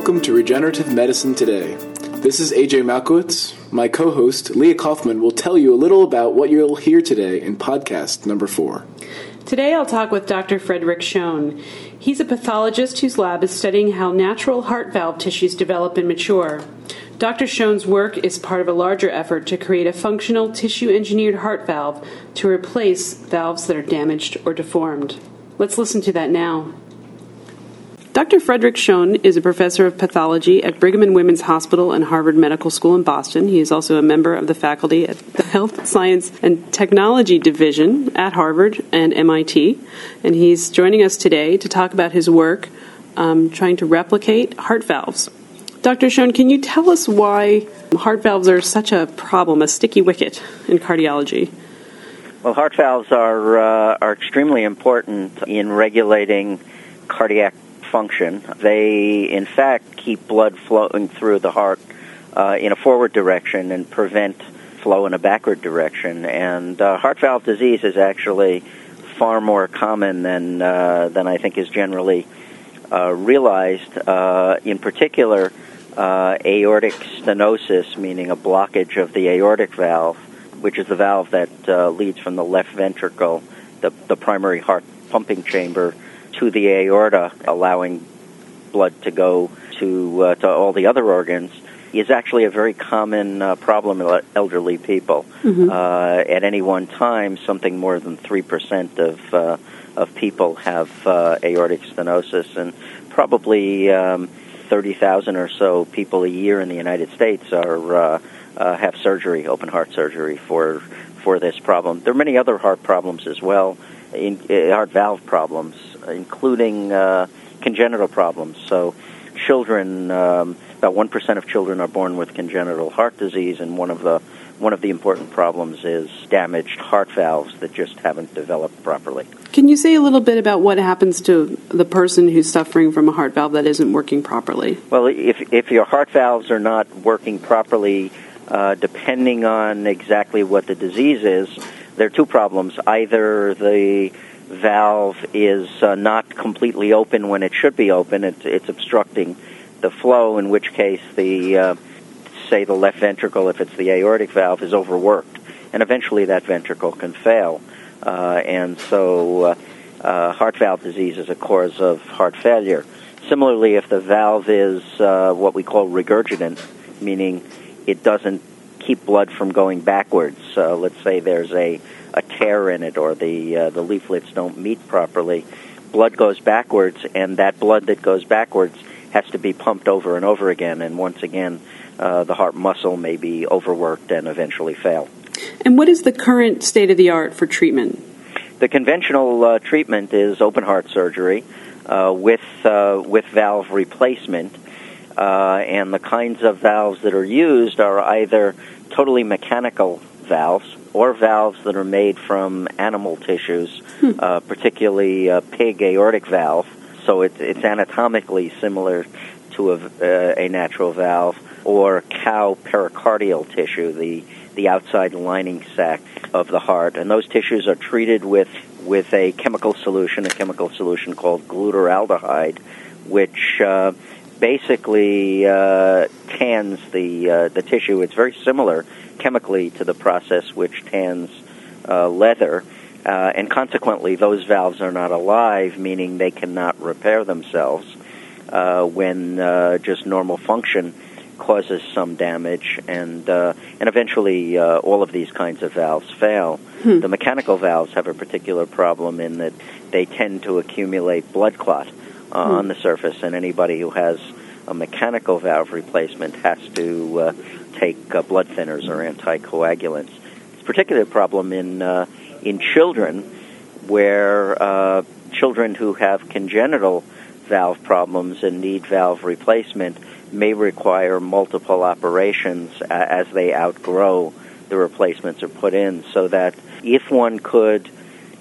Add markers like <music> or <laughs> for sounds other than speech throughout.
welcome to Regenerative Medicine Today. This is AJ Malkowitz. My co host, Leah Kaufman, will tell you a little about what you'll hear today in podcast number four. Today I'll talk with Dr. Frederick Schoen. He's a pathologist whose lab is studying how natural heart valve tissues develop and mature. Dr. Schoen's work is part of a larger effort to create a functional tissue engineered heart valve to replace valves that are damaged or deformed. Let's listen to that now. Dr. Frederick Schoen is a professor of pathology at Brigham and Women's Hospital and Harvard Medical School in Boston. He is also a member of the faculty at the Health Science and Technology Division at Harvard and MIT. And he's joining us today to talk about his work um, trying to replicate heart valves. Dr. Schoen, can you tell us why heart valves are such a problem, a sticky wicket in cardiology? Well, heart valves are uh, are extremely important in regulating cardiac function. They, in fact, keep blood flowing through the heart uh, in a forward direction and prevent flow in a backward direction. And uh, heart valve disease is actually far more common than uh, than I think is generally uh, realized. Uh, in particular, uh, aortic stenosis, meaning a blockage of the aortic valve, which is the valve that leads from the left ventricle, the the primary heart pumping chamber to the aorta, allowing blood to go to uh, to all the other organs, is actually a very common uh, problem in elderly people. Mm-hmm. Uh, at any one time, something more than three percent of uh, of people have uh, aortic stenosis, and probably um, thirty thousand or so people a year in the United States are uh, have surgery, open heart surgery for for this problem. There are many other heart problems as well, in, heart valve problems including uh, congenital problems. So, children, um, about one percent of children are born with congenital heart disease, and one of the one of the important problems is damaged heart valves that just haven't developed properly. Can you say a little bit about what happens to the person who's suffering from a heart valve that isn't working properly? Well, if if your heart valves are not working properly, uh, depending on exactly what the disease is, there are two problems. Either the valve is uh, not completely open when it should be open. It's, it's obstructing the flow, in which case the uh, say the left ventricle, if it's the aortic valve, is overworked, and eventually that ventricle can fail. Uh, and so, uh, uh, heart valve disease is a cause of heart failure. Similarly, if the valve is uh, what we call regurgitant, meaning it doesn't keep blood from going backwards. Uh, let's say there's a a tear in it or the uh, the leaflets don't meet properly, blood goes backwards, and that blood that goes backwards has to be pumped over and over again, and once again, uh, the heart muscle may be overworked and eventually fail. And what is the current state of the art for treatment? The conventional uh, treatment is open heart surgery uh, with uh, with valve replacement. Uh, and the kinds of valves that are used are either totally mechanical valves, or valves that are made from animal tissues, hmm. uh, particularly a pig aortic valve. So it, it's anatomically similar to a, uh, a natural valve, or cow pericardial tissue, the the outside lining sac of the heart, and those tissues are treated with with a chemical solution, a chemical solution called glutaraldehyde, which uh, basically uh, tans the uh, the tissue. It's very similar chemically to the process which tans uh, leather, uh, and consequently, those valves are not alive, meaning they cannot repair themselves uh, when uh, just normal function causes some damage, and and eventually, all of these kinds of valves fail. Hmm. The mechanical valves have a particular problem in that they tend to accumulate blood clot uh, hmm. on the surface, and anybody who has a mechanical valve replacement has to uh, take uh, blood thinners or anticoagulants. It's a particular problem in uh, in children, where uh, children who have congenital valve problems and need valve replacement may require multiple operations as they outgrow the replacements are put in. So that if one could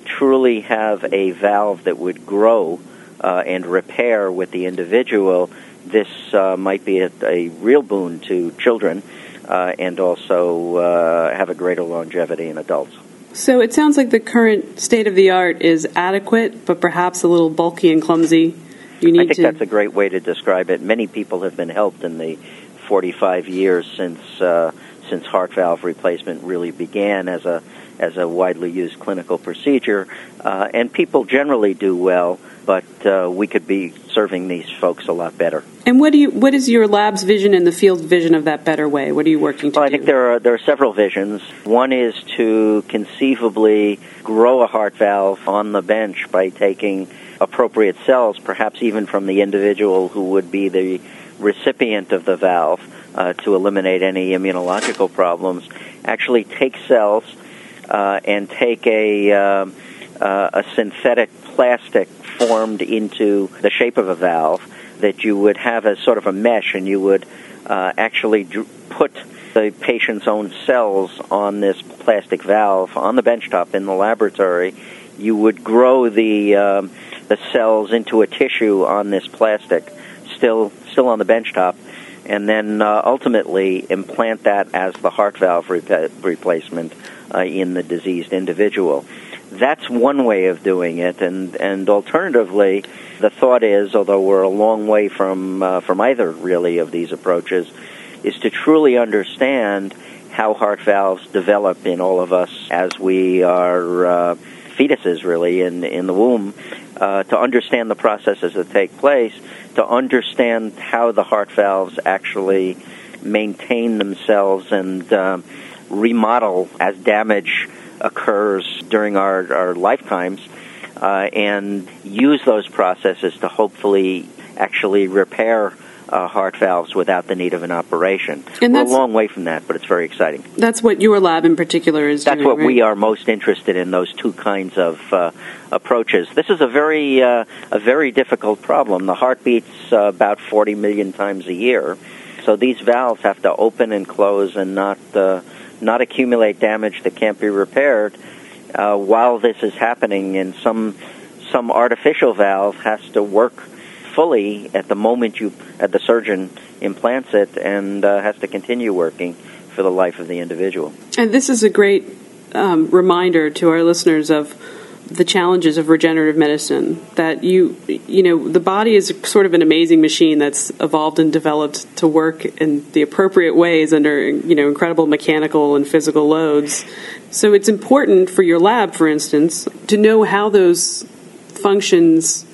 truly have a valve that would grow uh, and repair with the individual, this uh, might be a, a, real boon to children uh, and also uh, have a greater longevity in adults. So it sounds like the current state of the art is adequate, but perhaps a little bulky and clumsy. You need I think to. that's a great way to describe it. Many people have been helped in the 45 years since uh, since heart valve replacement really began as a as a widely used clinical procedure, uh, and people generally do well. But uh, we could be serving these folks a lot better. and what do you? What is your lab's vision and the field vision of that better way? What are you working to Well, I do? think there are there are several visions. One is to conceivably grow a heart valve on the bench by taking appropriate cells, perhaps even from the individual who would be the recipient of the valve, uh, to eliminate any immunological problems. Actually, take cells uh, and take a um, uh, a synthetic plastic formed into the shape of a valve that you would have as sort of a mesh, and you would uh, actually put the patient's own cells on this plastic valve on the benchtop in the laboratory. You would grow the um, the cells into a tissue on this plastic, still still on the benchtop, and then uh, ultimately implant that as the heart valve repa- replacement uh, in the diseased individual. That's one way of doing it, and and alternatively, the thought is, although we're a long way from uh, from either really of these approaches, is to truly understand how heart valves develop in all of us as we are uh, fetuses, really in in the womb, uh, to understand the processes that take place, to understand how the heart valves actually maintain themselves and um, remodel as damage occurs during our, our lifetimes, uh, and use those processes to hopefully actually repair uh, heart valves without the need of an operation. And We're a long way from that, but it's very exciting. That's what your lab in particular is That's doing. what right? we are most interested in. Those two kinds of uh, approaches. This is a very uh, a very difficult problem. The heart beats uh, about 40 million times a year, so these valves have to open and close and not uh, not accumulate damage that can't be repaired. Uh, while this is happening, and some some artificial valve has to work fully at the moment you at the surgeon implants it, and uh, has to continue working for the life of the individual. And this is a great um, reminder to our listeners of the challenges of regenerative medicine. That you, you know, the body is sort of an amazing machine that's evolved and developed to work in the appropriate ways under, you know, incredible mechanical and physical loads. So it's important for your lab, for instance, to know how those functions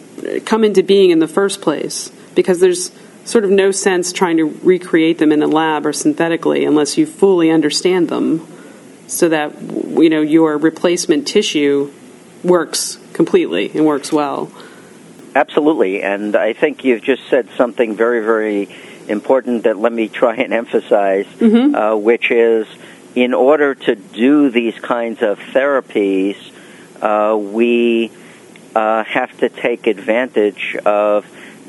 come into being in the first place, because there's sort of no sense trying to recreate them in a lab or synthetically unless you fully understand them so that you know your replacement tissue works completely and works well. Absolutely, and I think you've just said something very, very important that let me try and emphasize, uh, which is in order to do these kinds of therapies, uh, we uh, have to take advantage of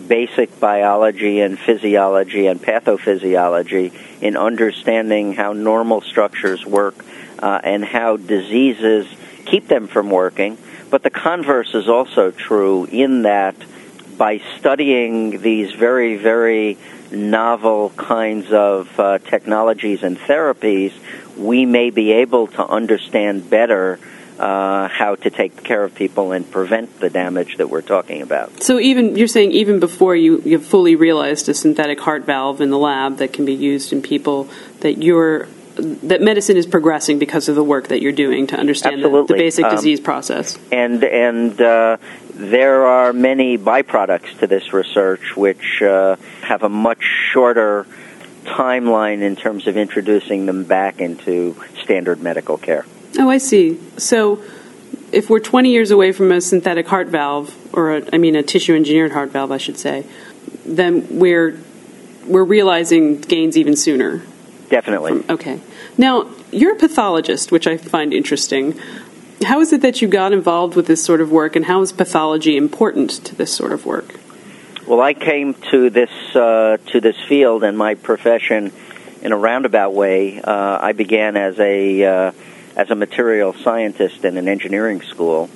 basic biology and physiology and pathophysiology in understanding how normal structures work uh, and how diseases keep them from working. But the converse is also true in that by studying these very, very novel kinds of uh, technologies and therapies, we may be able to understand better uh, how to take care of people and prevent the damage that we're talking about. So even you're saying even before you you fully realized a synthetic heart valve in the lab that can be used in people that you're that medicine is progressing because of the work that you're doing to understand the, the basic Um, disease process. and and uh, there are many byproducts to this research which uh, have a much shorter timeline in terms of introducing them back into standard medical care. Oh, I see. So if we're 20 years away from a synthetic heart valve, or a, I mean a tissue engineered heart valve, I should say, then we're we're realizing gains even sooner. Definitely. Okay. Now you're a pathologist, which I find interesting. How is it that you got involved with this sort of work, and how is pathology important to this sort of work? Well, I came to this uh, to this field and my profession in a roundabout way. Uh, I began as a uh, as a material scientist in an engineering school,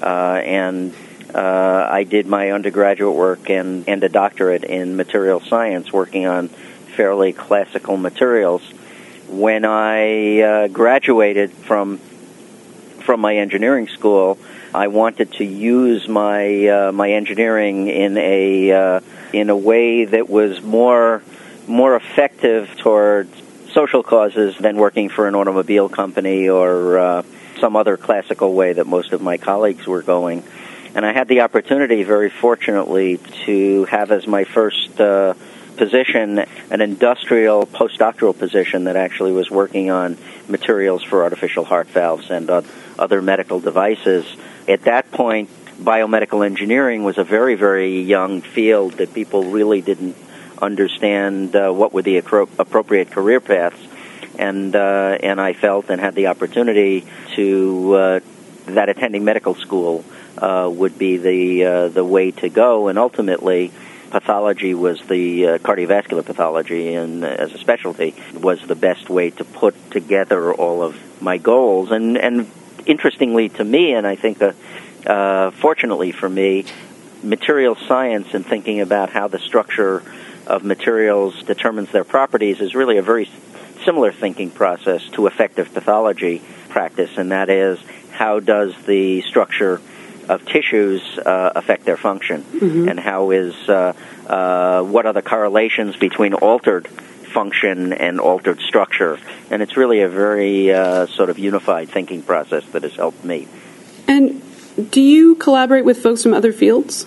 uh, and uh, I did my undergraduate work and and a doctorate in material science, working on fairly classical materials. When I uh, graduated from from my engineering school, I wanted to use my uh, my engineering in a uh, in a way that was more more effective towards social causes than working for an automobile company or uh, some other classical way that most of my colleagues were going. And I had the opportunity, very fortunately, to have as my first uh, position an industrial postdoctoral position that actually was working on materials for artificial heart valves and uh, other medical devices. At that point, biomedical engineering was a very, very young field that people really didn't understand uh, what were the appropriate career paths. And uh, and I felt and had the opportunity to uh, that attending medical school uh, would be the uh, the way to go. And ultimately, pathology was the uh, cardiovascular pathology, and as a specialty, was the best way to put together all of my goals. And and interestingly to me, and I think uh, uh, fortunately for me, material science and thinking about how the structure of materials determines their properties is really a very similar thinking process to effective pathology practice, and that is how does the structure of tissues uh, affect their function, mm-hmm. and how is uh, uh, what are the correlations between altered function and altered structure, and it's really a very uh, sort of unified thinking process that has helped me. And do you collaborate with folks from other fields?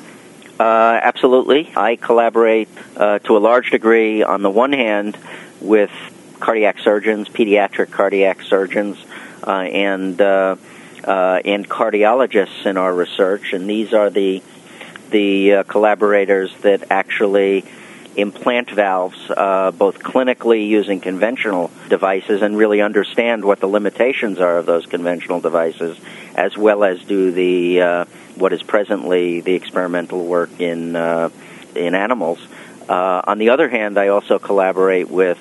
Uh, absolutely. I collaborate uh, to a large degree, on the one hand, with cardiac surgeons, pediatric cardiac surgeons, uh, and uh, uh, and cardiologists in our research, and these are the the uh, collaborators that actually implant valves, uh, both clinically using conventional devices, and really understand what the limitations are of those conventional devices, as well as do the uh, what is presently the experimental work in in animals. on the other hand, I also collaborate with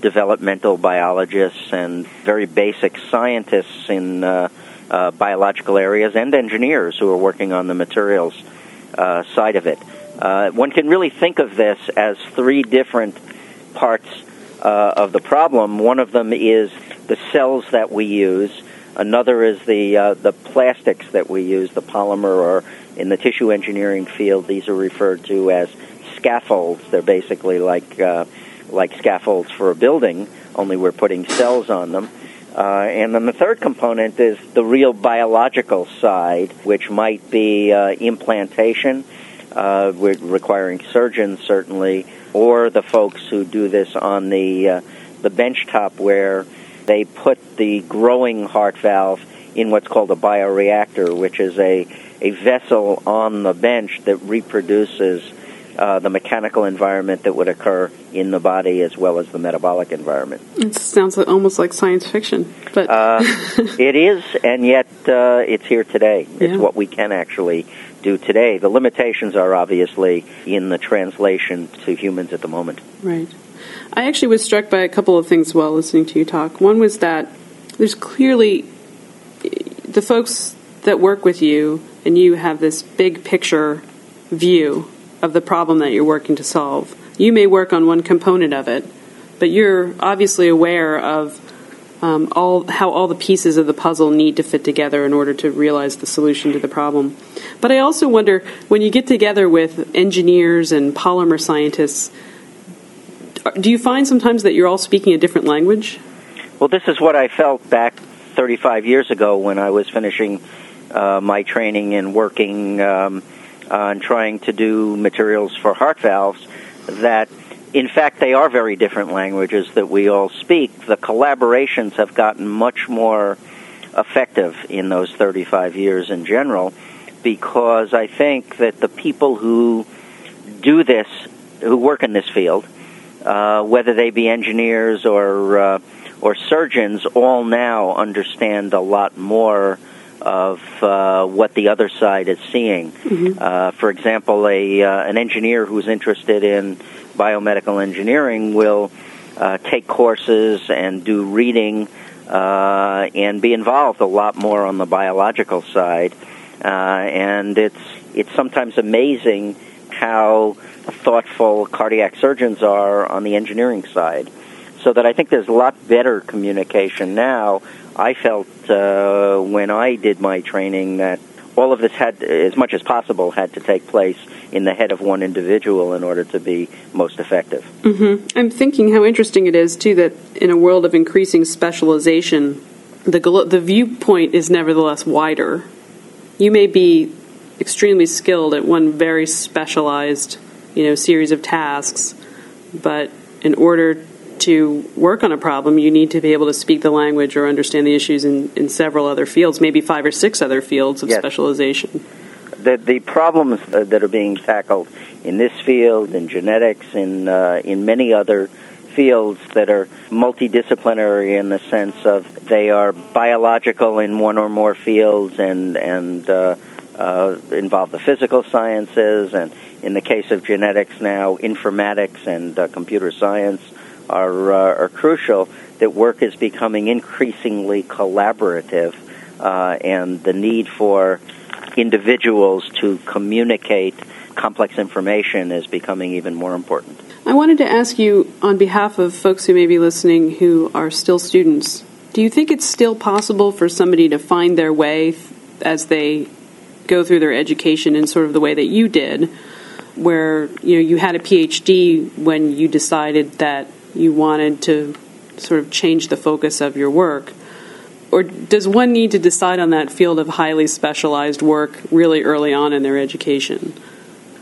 developmental biologists and very basic scientists in uh, uh, biological areas and engineers who are working on the materials uh, side of it. Uh, one can really think of this as three different parts uh, of the problem. One of them is the cells that we use. Another is the uh, the plastics that we use, the polymer, or in the tissue engineering field, these are referred to as scaffolds. They're basically like like scaffolds for a building, only we're putting cells on them. Uh, and then the third component is the real biological side, which might be uh, implantation, uh, requiring surgeons certainly, or the folks who do this on the uh, the bench top where they put the growing heart valve in what's called a bioreactor, which is a a vessel on the bench that reproduces uh, the mechanical environment that would occur in the body as well as the metabolic environment. It sounds almost like science fiction, but uh, <laughs> it is, and yet uh, it's here today. It's yeah. what we can actually do today. The limitations are obviously in the translation to humans at the moment. Right. I actually was struck by a couple of things while listening to you talk. One was that there's clearly the folks that work with you, and you have this big picture view of the problem that you're working to solve. You may work on one component of it, but you're obviously aware of um, all how all the pieces of the puzzle need to fit together in order to realize the solution to the problem. But I also wonder when you get together with engineers and polymer scientists, do you find sometimes that you're all speaking a different language? Well, this is what I felt back 35 years ago when I was finishing uh, my training and working. Um, on trying to do materials for heart valves that in fact they are very different languages that we all speak the collaborations have gotten much more effective in those 35 years in general because I think that the people who do this who work in this field uh, whether they be engineers or uh, or surgeons all now understand a lot more of uh, what the other side is seeing. Mm-hmm. Uh, for example, a uh, an engineer who's interested in biomedical engineering will uh, take courses and do reading uh, and be involved a lot more on the biological side. Uh, and it's it's sometimes amazing how thoughtful cardiac surgeons are on the engineering side. So that I think there's a lot better communication now I felt uh, when I did my training that all of this had, as much as possible, had to take place in the head of one individual in order to be most effective. Mm-hmm. I'm thinking how interesting it is too that in a world of increasing specialization, the the viewpoint is nevertheless wider. You may be extremely skilled at one very specialized, you know, series of tasks, but in order to work on a problem, you need to be able to speak the language or understand the issues in, in several other fields, maybe five or six other fields of yes. specialization. The, the problems uh, that are being tackled in this field, in genetics, in, uh, in many other fields that are multidisciplinary in the sense of they are biological in one or more fields and, and uh, uh, involve the physical sciences, and in the case of genetics now, informatics and uh, computer science are, uh, are crucial. That work is becoming increasingly collaborative, uh, and the need for individuals to communicate complex information is becoming even more important. I wanted to ask you, on behalf of folks who may be listening who are still students, do you think it's still possible for somebody to find their way as they go through their education in sort of the way that you did, where you know you had a PhD when you decided that you wanted to sort of change the focus of your work? Or does one need to decide on that field of highly specialized work really early on in their education?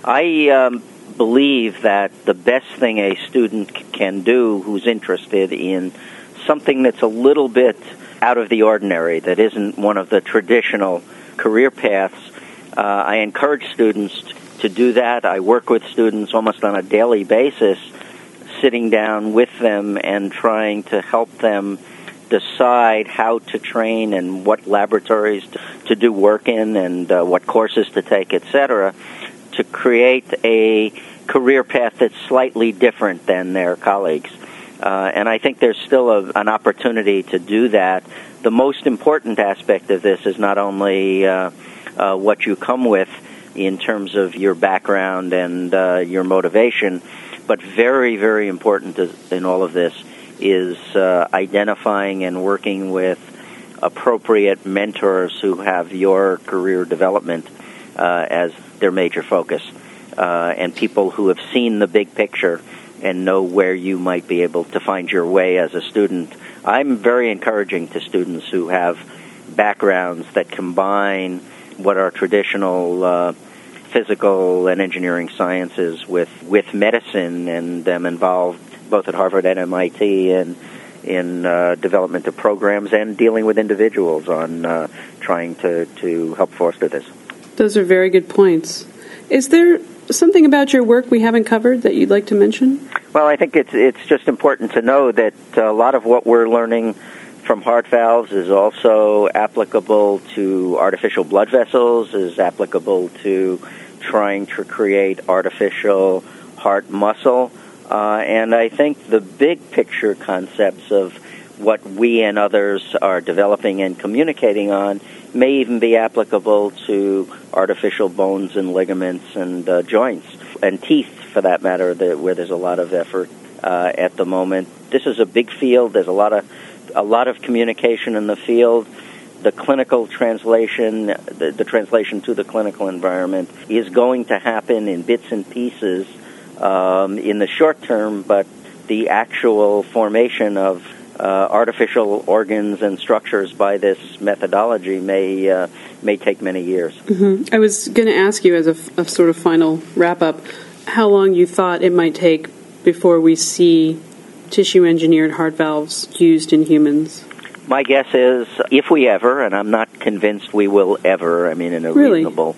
I um, believe that the best thing a student can do who's interested in something that's a little bit out of the ordinary, that isn't one of the traditional career paths, uh, I encourage students to do that. I work with students almost on a daily basis, sitting down with them and trying to help them decide how to train and what laboratories to, to do work in and uh, what courses to take, etc., to create a career path that's slightly different than their colleagues. Uh, and I think there's still a, an opportunity to do that. The most important aspect of this is not only uh, uh, what you come with in terms of your background and uh, your motivation. But very, very important in all of this is uh, identifying and working with appropriate mentors who have your career development uh, as their major focus, uh, and people who have seen the big picture and know where you might be able to find your way as a student. I'm very encouraging to students who have backgrounds that combine what are traditional uh, physical and engineering sciences with with medicine, and I'm involved both at Harvard and MIT and in uh, development of programs and dealing with individuals on uh, trying to, to help foster this. Those are very good points. Is there something about your work we haven't covered that you'd like to mention? Well, I think it's it's just important to know that a lot of what we're learning from heart valves is also applicable to artificial blood vessels, is applicable to trying to create artificial heart muscle. Uh, and I think the big picture concepts of what we and others are developing and communicating on may even be applicable to artificial bones and ligaments and uh, joints and teeth, for that matter, where there's a lot of effort uh, at the moment. This is a big field. There's a lot of a lot of communication in the field. The clinical translation, the, the translation to the clinical environment, is going to happen in bits and pieces um, in the short term, but the actual formation of uh, artificial organs and structures by this methodology may uh, may take many years. Mm-hmm. I was going to ask you as a, a sort of final wrap up, how long you thought it might take before we see tissue engineered heart valves used in humans? My guess is if we ever, and I'm not convinced we will ever, I mean, in a really? reasonable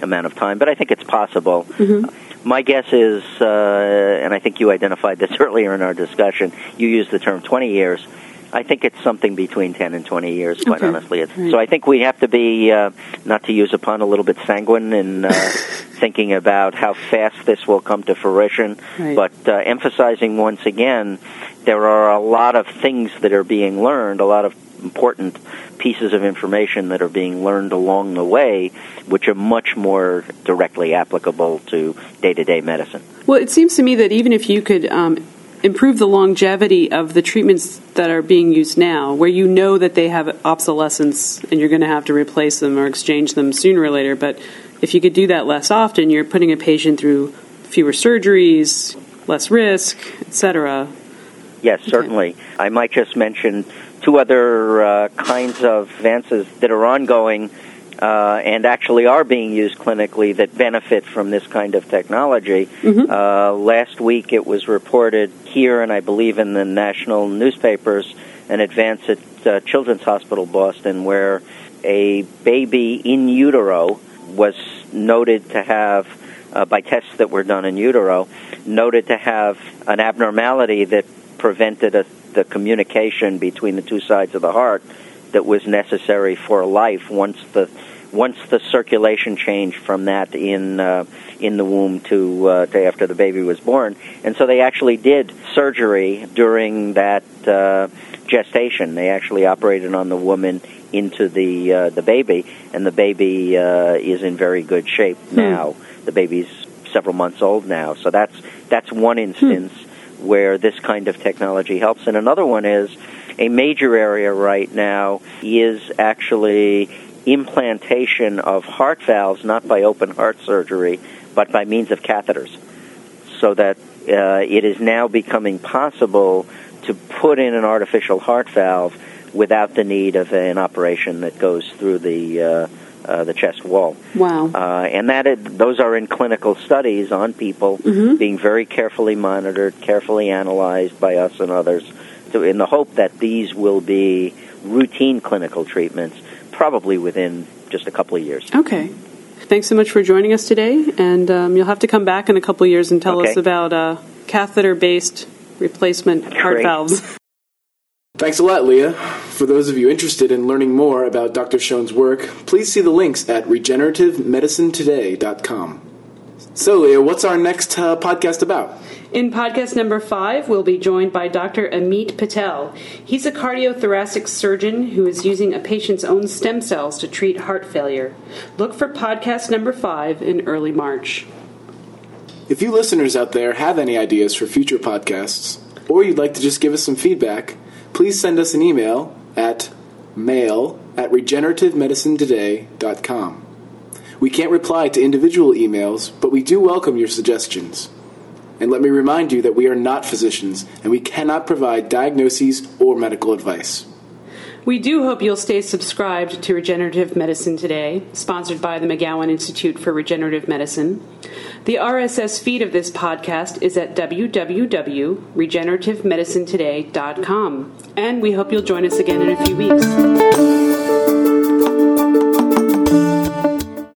amount of time, but I think it's possible. Mm-hmm. My guess is, uh, and I think you identified this <laughs> earlier in our discussion, you used the term 20 years. I think it's something between 10 and 20 years, quite okay. honestly. Right. So I think we have to be, uh, not to use a pun, a little bit sanguine in uh, <laughs> thinking about how fast this will come to fruition, right. but uh, emphasizing once again, there are a lot of things that are being learned, a lot of important pieces of information that are being learned along the way, which are much more directly applicable to day to day medicine. Well, it seems to me that even if you could um, improve the longevity of the treatments that are being used now, where you know that they have obsolescence and you're going to have to replace them or exchange them sooner or later. But if you could do that less often, you're putting a patient through fewer surgeries, less risk, etc. Yes, certainly. Okay. I might just mention two other uh, kinds of advances that are ongoing uh, and actually are being used clinically that benefit from this kind of technology. Mm-hmm. Uh, last week it was reported here and I believe in the national newspapers an advance at uh, Children's Hospital Boston where a baby in utero was noted to have, uh, by tests that were done in utero, noted to have an abnormality that prevented a, the communication between the two sides of the heart that was necessary for life once the once the circulation changed from that in uh, in the womb to, uh, to after the baby was born, and so they actually did surgery during that uh, gestation. They actually operated on the woman into the uh, the baby, and the baby uh, is in very good shape hmm. now. Hmm. The baby's several months old now, so that's that's one instance hmm. where this kind of technology helps. And another one is a major area right now is actually implantation of heart valves, not by open heart surgery, but by means of catheters, so that uh, it is now becoming possible to put in an artificial heart valve without the need of an operation that goes through the uh, uh, the chest wall. Wow! Uh, and that it, those are in clinical studies on people, mm-hmm. being very carefully monitored, carefully analyzed by us and others, to, in the hope that these will be routine clinical treatments, probably within just a couple of years. Okay. Thanks so much for joining us today, and um, you'll have to come back in a couple of years and tell okay. us about uh, catheter-based replacement Great. heart valves. <laughs> Thanks a lot, Leah. For those of you interested in learning more about Dr. Schoen's work, please see the links at regenerativemedicinetoday.com. So, Leah, what's our next uh, podcast about? In podcast number five, we'll be joined by Dr. Amit Patel. He's a cardiothoracic surgeon who is using a patient's own stem cells to treat heart failure. Look for podcast number five in early March. If you listeners out there have any ideas for future podcasts, or you'd like to just give us some feedback, please send us an email at mail at regenerativemedicinetoday.com. We can't reply to individual emails, but we do welcome your suggestions. And let me remind you that we are not physicians and we cannot provide diagnoses or medical advice. We do hope you'll stay subscribed to Regenerative Medicine Today, sponsored by the McGowan Institute for Regenerative Medicine. The RSS feed of this podcast is at www.regenerativemedicinetoday.com. And we hope you'll join us again in a few weeks.